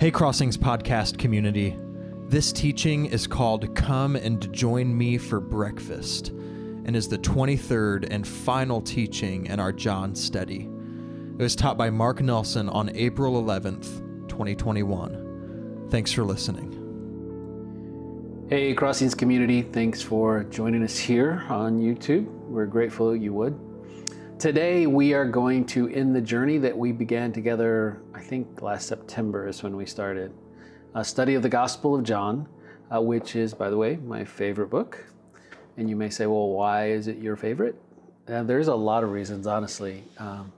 Hey, Crossings podcast community. This teaching is called Come and Join Me for Breakfast and is the 23rd and final teaching in our John study. It was taught by Mark Nelson on April 11th, 2021. Thanks for listening. Hey, Crossings community, thanks for joining us here on YouTube. We're grateful you would. Today, we are going to end the journey that we began together, I think last September is when we started. A study of the Gospel of John, uh, which is, by the way, my favorite book. And you may say, well, why is it your favorite? Uh, there's a lot of reasons, honestly. Um,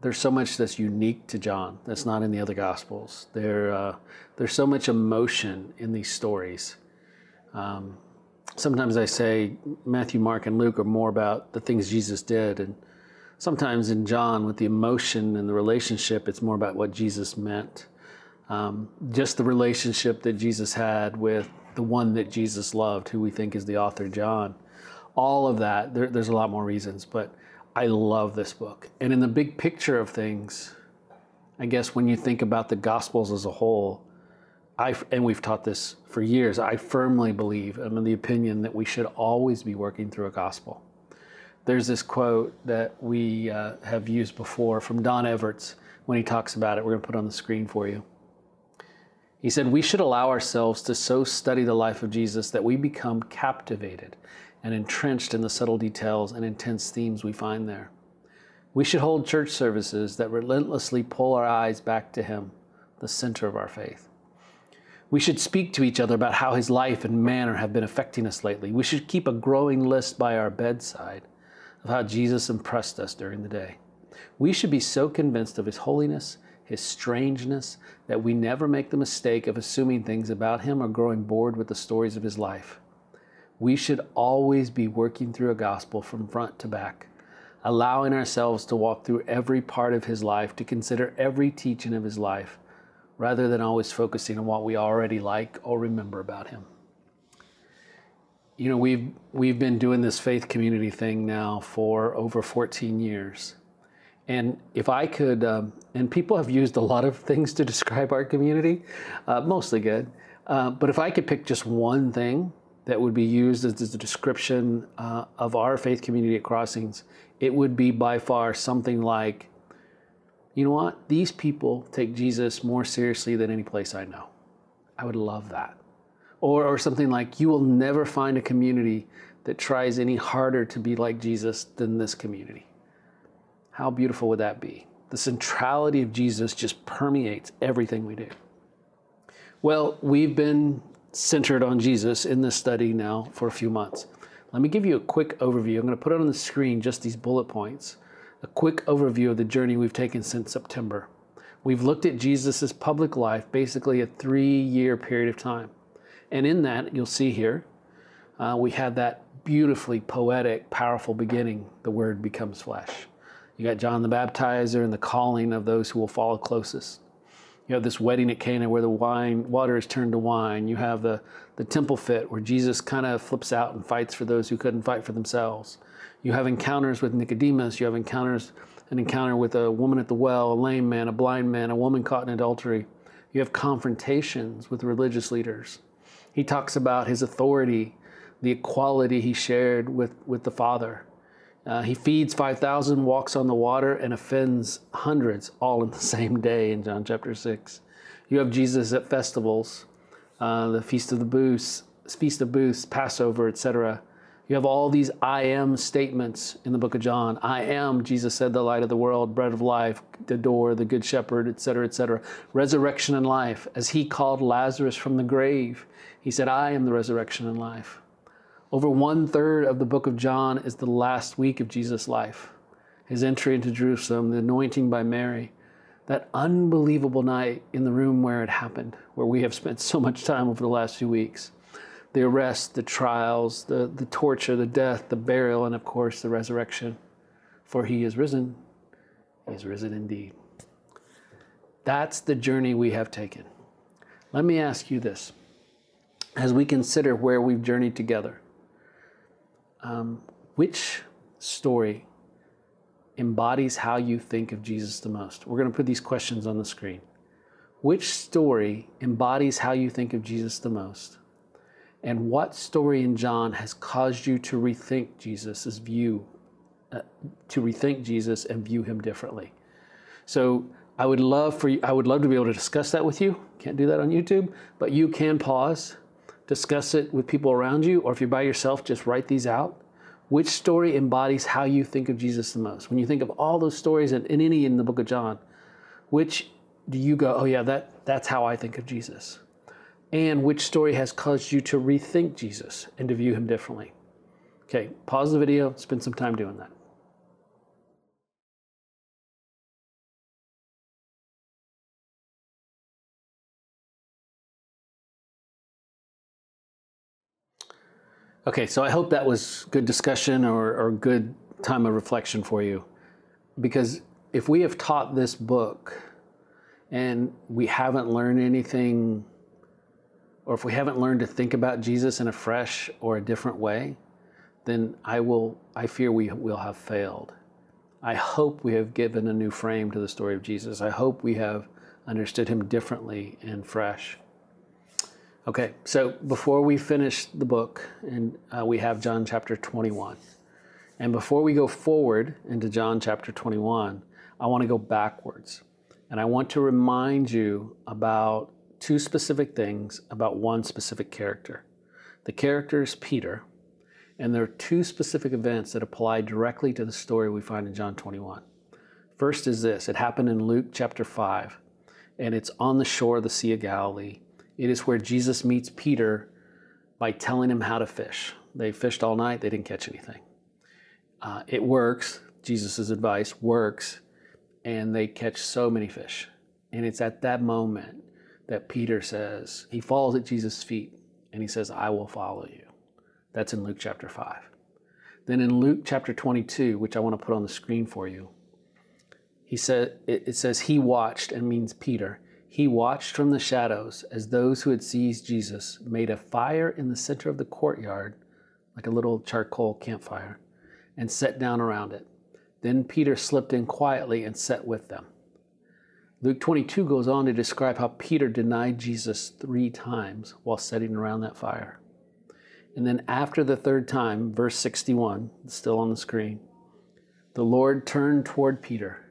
there's so much that's unique to John that's not in the other Gospels. There, uh, there's so much emotion in these stories. Um, sometimes I say Matthew, Mark, and Luke are more about the things Jesus did, and sometimes in John, with the emotion and the relationship, it's more about what Jesus meant. Um, just the relationship that Jesus had with the one that Jesus loved, who we think is the author John. All of that, there, there's a lot more reasons, but I love this book. And in the big picture of things, I guess when you think about the Gospels as a whole, I, and we've taught this for years, I firmly believe, I'm in the opinion that we should always be working through a gospel. There's this quote that we uh, have used before from Don Everts when he talks about it. We're going to put on the screen for you. He said, We should allow ourselves to so study the life of Jesus that we become captivated and entrenched in the subtle details and intense themes we find there. We should hold church services that relentlessly pull our eyes back to Him, the center of our faith. We should speak to each other about how His life and manner have been affecting us lately. We should keep a growing list by our bedside of how Jesus impressed us during the day. We should be so convinced of His holiness, His strangeness, that we never make the mistake of assuming things about Him or growing bored with the stories of His life we should always be working through a gospel from front to back, allowing ourselves to walk through every part of his life, to consider every teaching of his life, rather than always focusing on what we already like or remember about him. You know, we've we've been doing this faith community thing now for over 14 years. And if I could, um, and people have used a lot of things to describe our community, uh, mostly good. Uh, but if I could pick just one thing that would be used as the description uh, of our faith community at Crossings, it would be by far something like, you know what? These people take Jesus more seriously than any place I know. I would love that. Or, or something like, you will never find a community that tries any harder to be like Jesus than this community. How beautiful would that be? The centrality of Jesus just permeates everything we do. Well, we've been centered on Jesus in this study now for a few months. Let me give you a quick overview. I'm going to put it on the screen just these bullet points. A quick overview of the journey we've taken since September. We've looked at Jesus' public life, basically a three year period of time. And in that, you'll see here, uh, we had that beautifully poetic, powerful beginning. The Word becomes flesh. You got John the Baptizer and the calling of those who will follow closest. You have this wedding at Cana where the wine water is turned to wine. You have the, the temple fit where Jesus kind of flips out and fights for those who couldn't fight for themselves. You have encounters with Nicodemus. You have encounters an encounter with a woman at the well, a lame man, a blind man, a woman caught in adultery. You have confrontations with religious leaders. He talks about his authority, the equality he shared with, with the Father. Uh, he feeds 5,000, walks on the water, and offends hundreds all in the same day in John chapter 6. You have Jesus at festivals, uh, the Feast of the Booths, Feast of Booths, Passover, etc. You have all these I am statements in the book of John. I am, Jesus said, the light of the world, bread of life, the door, the good shepherd, etc., etc. Resurrection and life. As he called Lazarus from the grave, he said, I am the resurrection and life. Over one third of the book of John is the last week of Jesus' life. His entry into Jerusalem, the anointing by Mary, that unbelievable night in the room where it happened, where we have spent so much time over the last few weeks. The arrest, the trials, the, the torture, the death, the burial, and of course the resurrection. For he is risen. He is risen indeed. That's the journey we have taken. Let me ask you this as we consider where we've journeyed together um, which story embodies how you think of Jesus the most? We're going to put these questions on the screen. Which story embodies how you think of Jesus the most? And what story in John has caused you to rethink Jesus' view, uh, to rethink Jesus and view him differently? So I would love for you, I would love to be able to discuss that with you. Can't do that on YouTube, but you can pause, discuss it with people around you, or if you're by yourself, just write these out. Which story embodies how you think of Jesus the most? When you think of all those stories and, and any in the book of John, which do you go, oh yeah, that, that's how I think of Jesus? And which story has caused you to rethink Jesus and to view him differently? Okay, pause the video, spend some time doing that. Okay, so I hope that was good discussion or, or good time of reflection for you. Because if we have taught this book and we haven't learned anything, or if we haven't learned to think about Jesus in a fresh or a different way, then I will I fear we will have failed. I hope we have given a new frame to the story of Jesus. I hope we have understood him differently and fresh. Okay, so before we finish the book, and uh, we have John chapter 21. And before we go forward into John chapter 21, I want to go backwards. And I want to remind you about two specific things about one specific character. The character is Peter, and there are two specific events that apply directly to the story we find in John 21. First is this it happened in Luke chapter 5, and it's on the shore of the Sea of Galilee it is where Jesus meets Peter by telling him how to fish. They fished all night, they didn't catch anything. Uh, it works, Jesus' advice works, and they catch so many fish. And it's at that moment that Peter says, he falls at Jesus' feet and he says, I will follow you. That's in Luke chapter 5. Then in Luke chapter 22, which I want to put on the screen for you, he said, it says, He watched, and means Peter he watched from the shadows as those who had seized Jesus made a fire in the center of the courtyard, like a little charcoal campfire, and sat down around it. Then Peter slipped in quietly and sat with them. Luke 22 goes on to describe how Peter denied Jesus three times while sitting around that fire. And then after the third time, verse 61, still on the screen, the Lord turned toward Peter.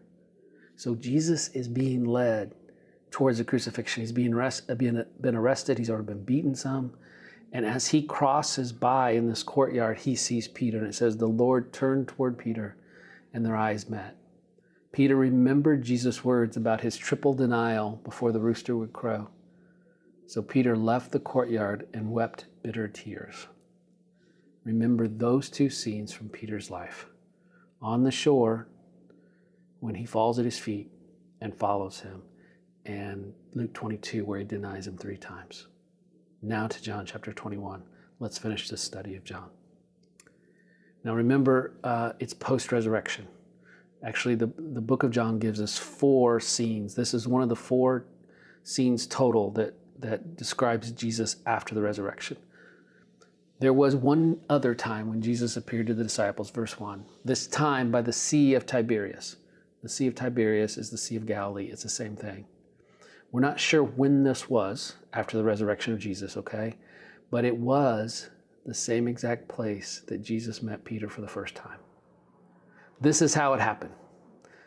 So Jesus is being led towards the crucifixion. He's uh, being been arrested. He's already been beaten some. And as he crosses by in this courtyard, he sees Peter. And it says, The Lord turned toward Peter, and their eyes met. Peter remembered Jesus' words about his triple denial before the rooster would crow. So Peter left the courtyard and wept bitter tears. Remember those two scenes from Peter's life on the shore when he falls at his feet and follows him and Luke 22, where he denies him three times. Now to John chapter 21. Let's finish this study of John. Now remember, uh, it's post resurrection. Actually, the, the book of John gives us four scenes. This is one of the four scenes total that, that describes Jesus after the resurrection. There was one other time when Jesus appeared to the disciples, verse 1, this time by the Sea of Tiberias. The Sea of Tiberias is the Sea of Galilee, it's the same thing. We're not sure when this was after the resurrection of Jesus, okay? But it was the same exact place that Jesus met Peter for the first time. This is how it happened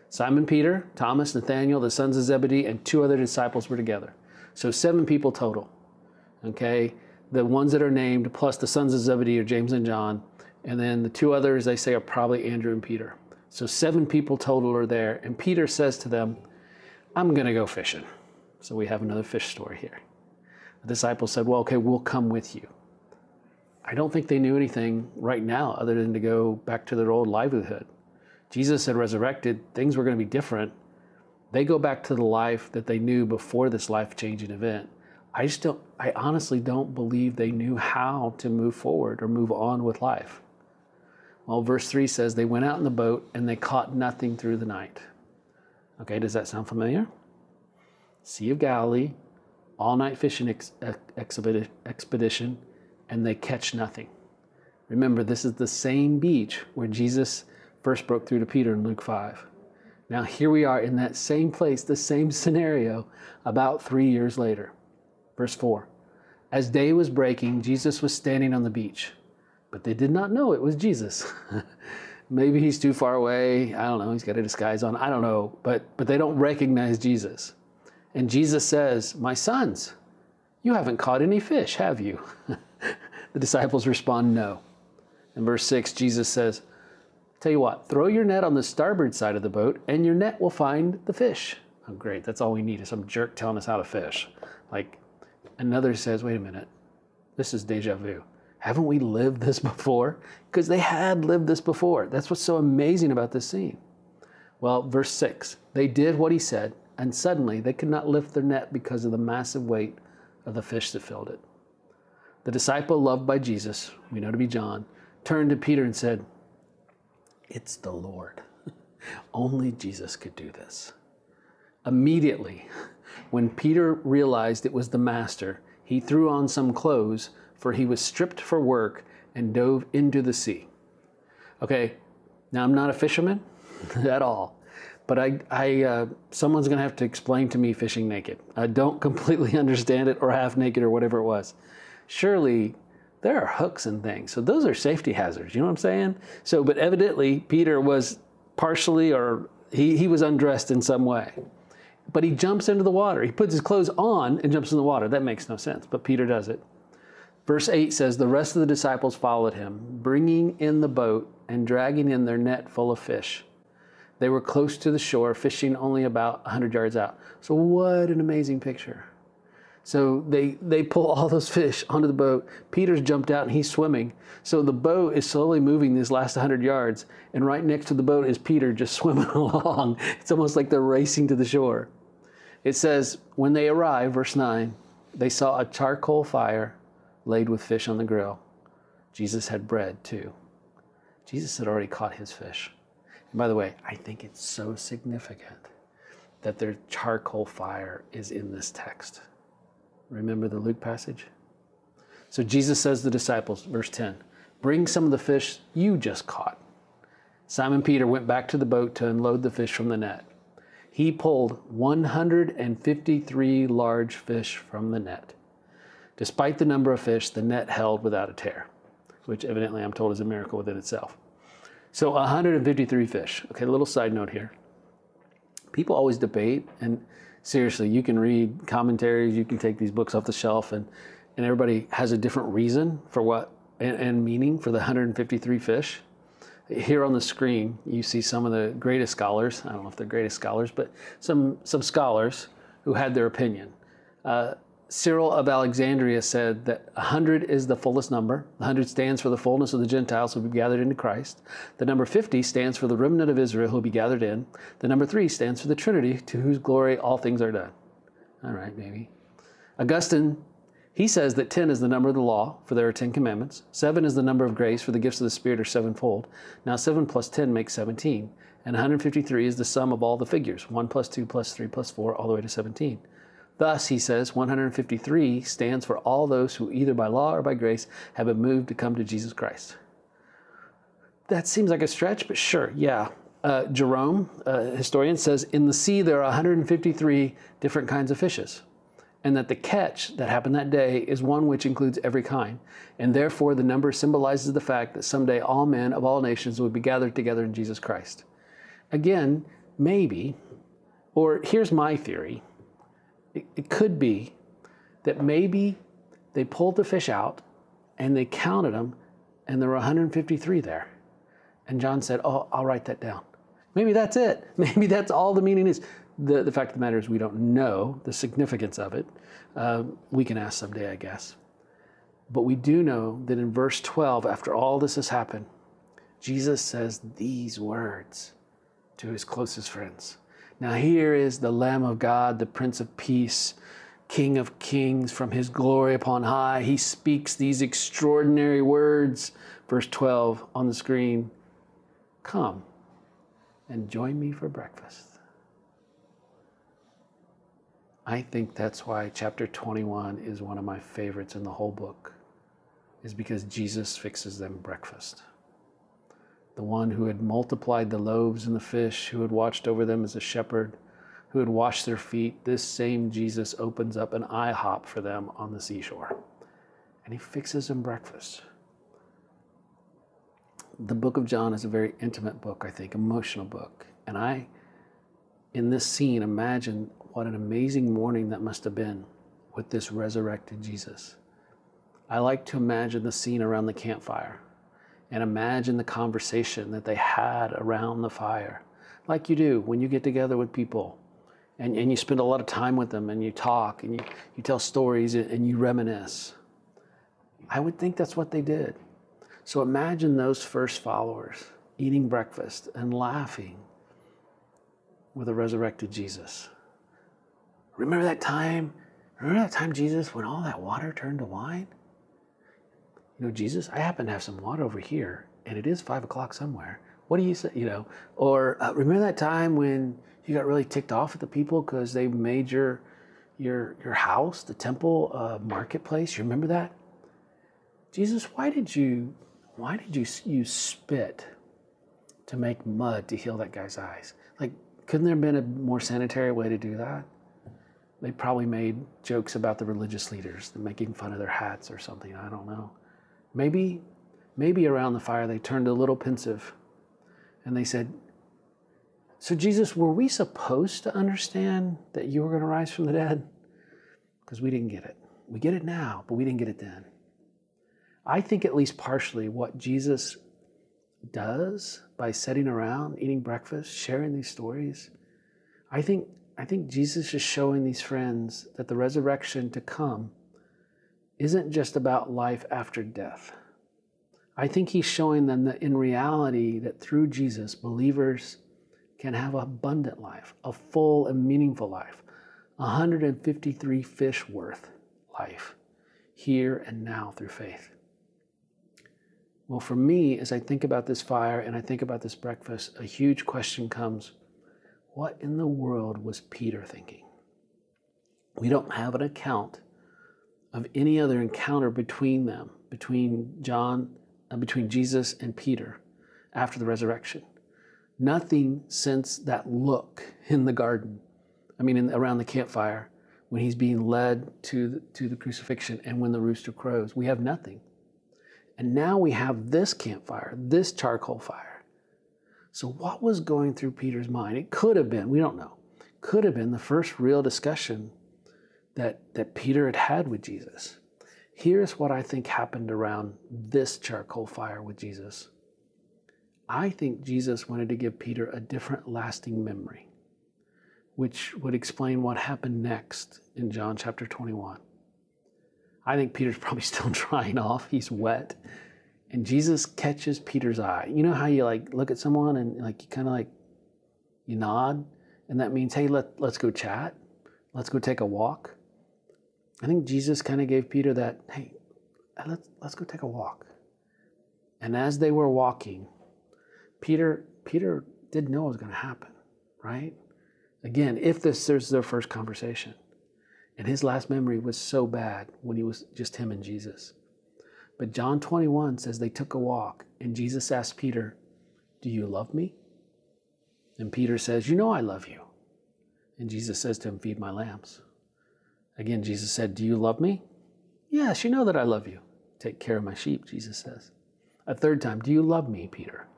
Simon Peter, Thomas, Nathaniel, the sons of Zebedee, and two other disciples were together. So seven people total, okay? The ones that are named, plus the sons of Zebedee are James and John. And then the two others, they say, are probably Andrew and Peter. So seven people total are there. And Peter says to them, I'm going to go fishing. So we have another fish story here. The disciples said, Well, okay, we'll come with you. I don't think they knew anything right now other than to go back to their old livelihood. Jesus had resurrected, things were going to be different. They go back to the life that they knew before this life changing event. I just don't, I honestly don't believe they knew how to move forward or move on with life. Well, verse 3 says, They went out in the boat and they caught nothing through the night. Okay, does that sound familiar? Sea of Galilee, all night fishing ex- expedition, and they catch nothing. Remember, this is the same beach where Jesus first broke through to Peter in Luke 5. Now, here we are in that same place, the same scenario, about three years later. Verse 4 As day was breaking, Jesus was standing on the beach, but they did not know it was Jesus. Maybe he's too far away. I don't know. He's got a disguise on. I don't know. But, but they don't recognize Jesus. And Jesus says, My sons, you haven't caught any fish, have you? the disciples respond, No. In verse 6, Jesus says, Tell you what, throw your net on the starboard side of the boat, and your net will find the fish. Oh, great. That's all we need is some jerk telling us how to fish. Like, another says, Wait a minute. This is deja vu. Haven't we lived this before? Because they had lived this before. That's what's so amazing about this scene. Well, verse 6 they did what he said, and suddenly they could not lift their net because of the massive weight of the fish that filled it. The disciple loved by Jesus, we know to be John, turned to Peter and said, It's the Lord. Only Jesus could do this. Immediately, when Peter realized it was the Master, he threw on some clothes, for he was stripped for work, and dove into the sea. Okay, now I'm not a fisherman at all, but I, I uh, someone's going to have to explain to me fishing naked. I don't completely understand it, or half naked, or whatever it was. Surely there are hooks and things. So those are safety hazards. You know what I'm saying? So, but evidently Peter was partially or he, he was undressed in some way. But he jumps into the water. He puts his clothes on and jumps in the water. That makes no sense, but Peter does it. Verse 8 says, The rest of the disciples followed him, bringing in the boat and dragging in their net full of fish. They were close to the shore, fishing only about 100 yards out. So, what an amazing picture. So they, they pull all those fish onto the boat. Peter's jumped out and he's swimming. So the boat is slowly moving these last 100 yards. And right next to the boat is Peter just swimming along. It's almost like they're racing to the shore. It says, when they arrived, verse 9, they saw a charcoal fire laid with fish on the grill. Jesus had bread too. Jesus had already caught his fish. And by the way, I think it's so significant that their charcoal fire is in this text. Remember the Luke passage? So Jesus says to the disciples, verse 10, Bring some of the fish you just caught. Simon Peter went back to the boat to unload the fish from the net. He pulled 153 large fish from the net. Despite the number of fish, the net held without a tear, which evidently I'm told is a miracle within itself. So 153 fish. Okay, a little side note here. People always debate, and seriously, you can read commentaries, you can take these books off the shelf, and, and everybody has a different reason for what and, and meaning for the 153 fish. Here on the screen, you see some of the greatest scholars. I don't know if they're greatest scholars, but some, some scholars who had their opinion. Uh, Cyril of Alexandria said that 100 is the fullest number. 100 stands for the fullness of the Gentiles who will be gathered into Christ. The number 50 stands for the remnant of Israel who will be gathered in. The number 3 stands for the Trinity to whose glory all things are done. All right, maybe. Augustine, he says that 10 is the number of the law, for there are 10 commandments. 7 is the number of grace, for the gifts of the Spirit are sevenfold. Now 7 plus 10 makes 17. And 153 is the sum of all the figures 1 plus 2 plus 3 plus 4, all the way to 17. Thus, he says, 153 stands for all those who, either by law or by grace, have been moved to come to Jesus Christ. That seems like a stretch, but sure, yeah. Uh, Jerome, a historian, says in the sea there are 153 different kinds of fishes, and that the catch that happened that day is one which includes every kind, and therefore the number symbolizes the fact that someday all men of all nations will be gathered together in Jesus Christ. Again, maybe, or here's my theory it, it could be that maybe they pulled the fish out and they counted them and there were 153 there. And John said, Oh, I'll write that down. Maybe that's it. Maybe that's all the meaning is. The, the fact of the matter is, we don't know the significance of it. Uh, we can ask someday, I guess. But we do know that in verse 12, after all this has happened, Jesus says these words to his closest friends now, here is the Lamb of God, the Prince of Peace, King of Kings, from his glory upon high. He speaks these extraordinary words. Verse 12 on the screen Come and join me for breakfast. I think that's why chapter 21 is one of my favorites in the whole book, is because Jesus fixes them breakfast. The one who had multiplied the loaves and the fish, who had watched over them as a shepherd, who had washed their feet, this same Jesus opens up an IHOP for them on the seashore. And he fixes them breakfast. The book of John is a very intimate book, I think, emotional book. And I, in this scene, imagine what an amazing morning that must have been with this resurrected Jesus. I like to imagine the scene around the campfire and imagine the conversation that they had around the fire, like you do when you get together with people and, and you spend a lot of time with them and you talk and you, you tell stories and you reminisce. I would think that's what they did. So imagine those first followers eating breakfast and laughing with a resurrected Jesus. Remember that time? Remember that time, Jesus, when all that water turned to wine? You know, Jesus, I happen to have some water over here, and it is five o'clock somewhere. What do you say? You know, or uh, remember that time when you got really ticked off at the people because they made your your your house, the temple, uh, marketplace. You remember that? Jesus, why did you why did you use spit to make mud to heal that guy's eyes? Like, couldn't there have been a more sanitary way to do that? They probably made jokes about the religious leaders, making fun of their hats or something. I don't know. Maybe, maybe around the fire they turned a little pensive and they said, So, Jesus, were we supposed to understand that you were going to rise from the dead? Because we didn't get it. We get it now, but we didn't get it then. I think, at least partially, what Jesus does by sitting around, eating breakfast, sharing these stories, I think, I think Jesus is showing these friends that the resurrection to come isn't just about life after death. I think he's showing them that in reality, that through Jesus, believers can have abundant life, a full and meaningful life, 153 fish worth life, here and now through faith. Well, for me, as I think about this fire and I think about this breakfast, a huge question comes what in the world was Peter thinking? We don't have an account of any other encounter between them, between John, uh, between Jesus and Peter after the resurrection. Nothing since that look in the garden, I mean, in, around the campfire, when he's being led to the, to the crucifixion and when the rooster crows. We have nothing. And now we have this campfire, this charcoal fire. So, what was going through Peter's mind? It could have been, we don't know, could have been the first real discussion that, that Peter had had with Jesus. Here's what I think happened around this charcoal fire with Jesus. I think Jesus wanted to give Peter a different lasting memory, which would explain what happened next in John chapter 21. I think Peter's probably still drying off. He's wet. And Jesus catches Peter's eye. You know how you like look at someone and like you kind of like you nod and that means hey let let's go chat. Let's go take a walk. I think Jesus kind of gave Peter that, hey, uh, let's, let's go take a walk. And as they were walking, Peter, Peter didn't know what was going to happen, right? Again, if this is their first conversation. And his last memory was so bad when he was just him and Jesus. But John 21 says they took a walk, and Jesus asked Peter, Do you love me? And Peter says, You know I love you. And Jesus says to him, Feed my lambs. Again, Jesus said, Do you love me? Yes, you know that I love you. Take care of my sheep, Jesus says. A third time, Do you love me, Peter?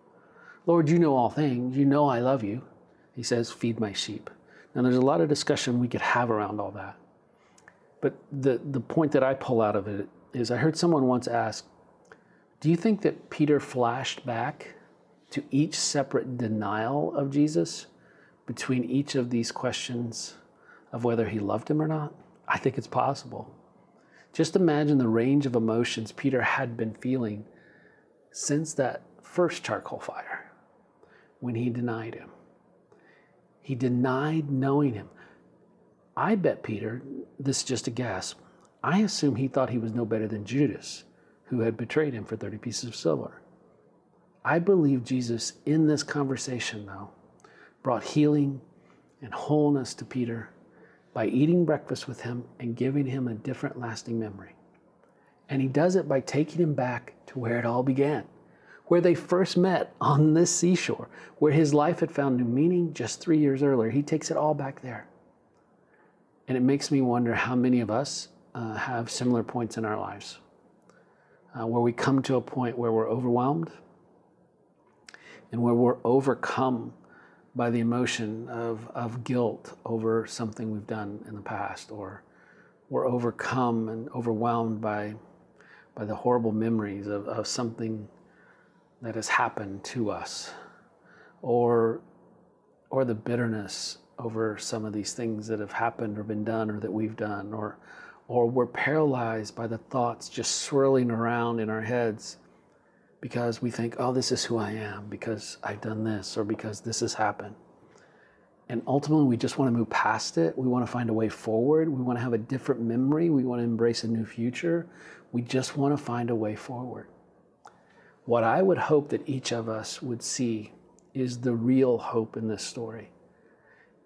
Lord, you know all things. You know I love you. He says, Feed my sheep. Now, there's a lot of discussion we could have around all that. But the, the point that I pull out of it is I heard someone once ask, Do you think that Peter flashed back to each separate denial of Jesus between each of these questions of whether he loved him or not? I think it's possible. Just imagine the range of emotions Peter had been feeling since that first charcoal fire when he denied him. He denied knowing him. I bet Peter, this is just a guess, I assume he thought he was no better than Judas, who had betrayed him for 30 pieces of silver. I believe Jesus, in this conversation, though, brought healing and wholeness to Peter by eating breakfast with him and giving him a different lasting memory. And he does it by taking him back to where it all began, where they first met on this seashore, where his life had found new meaning just three years earlier. He takes it all back there. And it makes me wonder how many of us uh, have similar points in our lives uh, where we come to a point where we're overwhelmed and where we're overcome by the emotion of, of guilt over something we've done in the past, or we're overcome and overwhelmed by, by the horrible memories of, of something that has happened to us, or, or the bitterness over some of these things that have happened or been done or that we've done, or, or we're paralyzed by the thoughts just swirling around in our heads because we think, oh, this is who I am because I've done this or because this has happened. And ultimately, we just want to move past it. We want to find a way forward. We want to have a different memory. We want to embrace a new future. We just want to find a way forward. What I would hope that each of us would see is the real hope in this story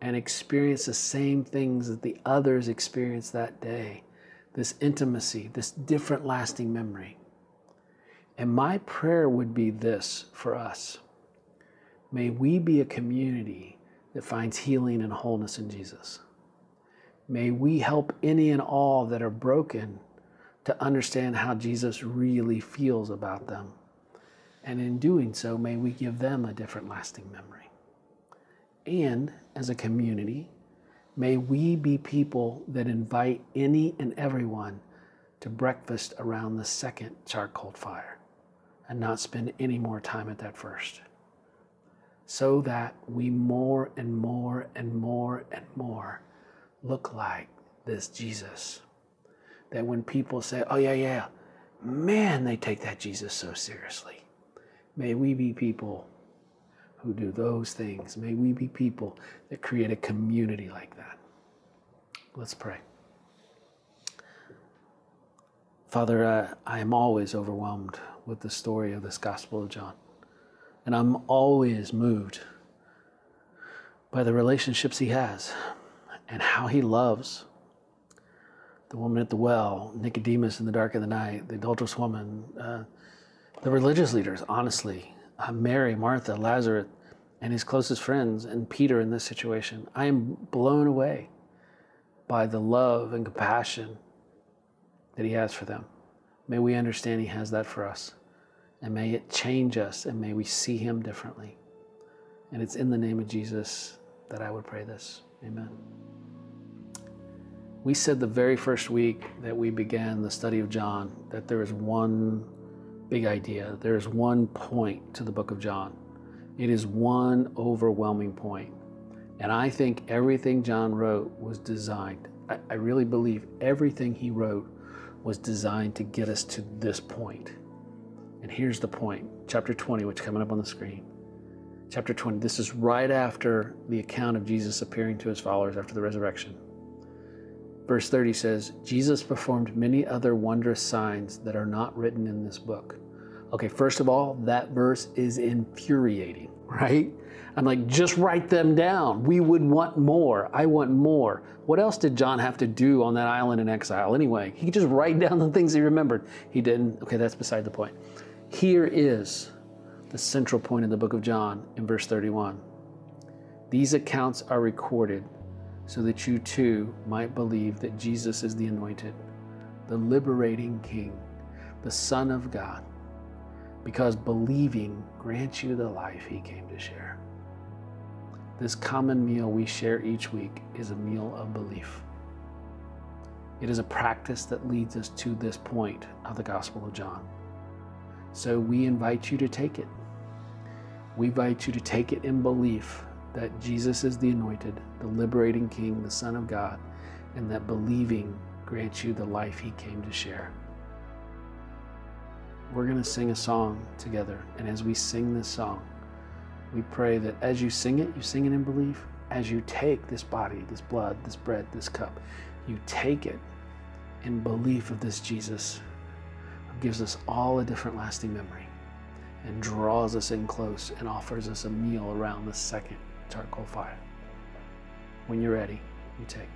and experience the same things that the others experienced that day this intimacy, this different lasting memory. And my prayer would be this for us May we be a community that finds healing and wholeness in Jesus. May we help any and all that are broken to understand how Jesus really feels about them. And in doing so, may we give them a different lasting memory. And as a community, may we be people that invite any and everyone to breakfast around the second charcoal fire and not spend any more time at that first. So that we more and more and more and more look like this Jesus. That when people say, oh, yeah, yeah, man, they take that Jesus so seriously. May we be people who do those things. May we be people that create a community like that. Let's pray. Father, uh, I am always overwhelmed with the story of this Gospel of John. And I'm always moved by the relationships he has and how he loves the woman at the well, Nicodemus in the dark of the night, the adulterous woman, uh, the religious leaders, honestly, uh, Mary, Martha, Lazarus, and his closest friends, and Peter in this situation. I am blown away by the love and compassion that he has for them. May we understand he has that for us. And may it change us and may we see him differently. And it's in the name of Jesus that I would pray this. Amen. We said the very first week that we began the study of John that there is one big idea. There is one point to the book of John. It is one overwhelming point. And I think everything John wrote was designed. I, I, really believe everything he wrote was designed to get us to this point. And here's the point chapter 20, which is coming up on the screen. Chapter 20, this is right after the account of Jesus appearing to his followers after the resurrection. Verse 30 says, Jesus performed many other wondrous signs that are not written in this book. Okay, first of all, that verse is infuriating, right? I'm like, just write them down. We would want more. I want more. What else did John have to do on that island in exile anyway? He could just write down the things he remembered. He didn't. Okay, that's beside the point. Here is the central point in the book of John in verse 31. These accounts are recorded so that you too might believe that Jesus is the anointed, the liberating King, the Son of God, because believing grants you the life he came to share. This common meal we share each week is a meal of belief. It is a practice that leads us to this point of the Gospel of John. So we invite you to take it. We invite you to take it in belief that Jesus is the anointed, the liberating King, the Son of God, and that believing grants you the life he came to share. We're going to sing a song together, and as we sing this song, we pray that as you sing it, you sing it in belief. As you take this body, this blood, this bread, this cup, you take it in belief of this Jesus gives us all a different lasting memory and draws us in close and offers us a meal around the second charcoal fire. When you're ready, you take.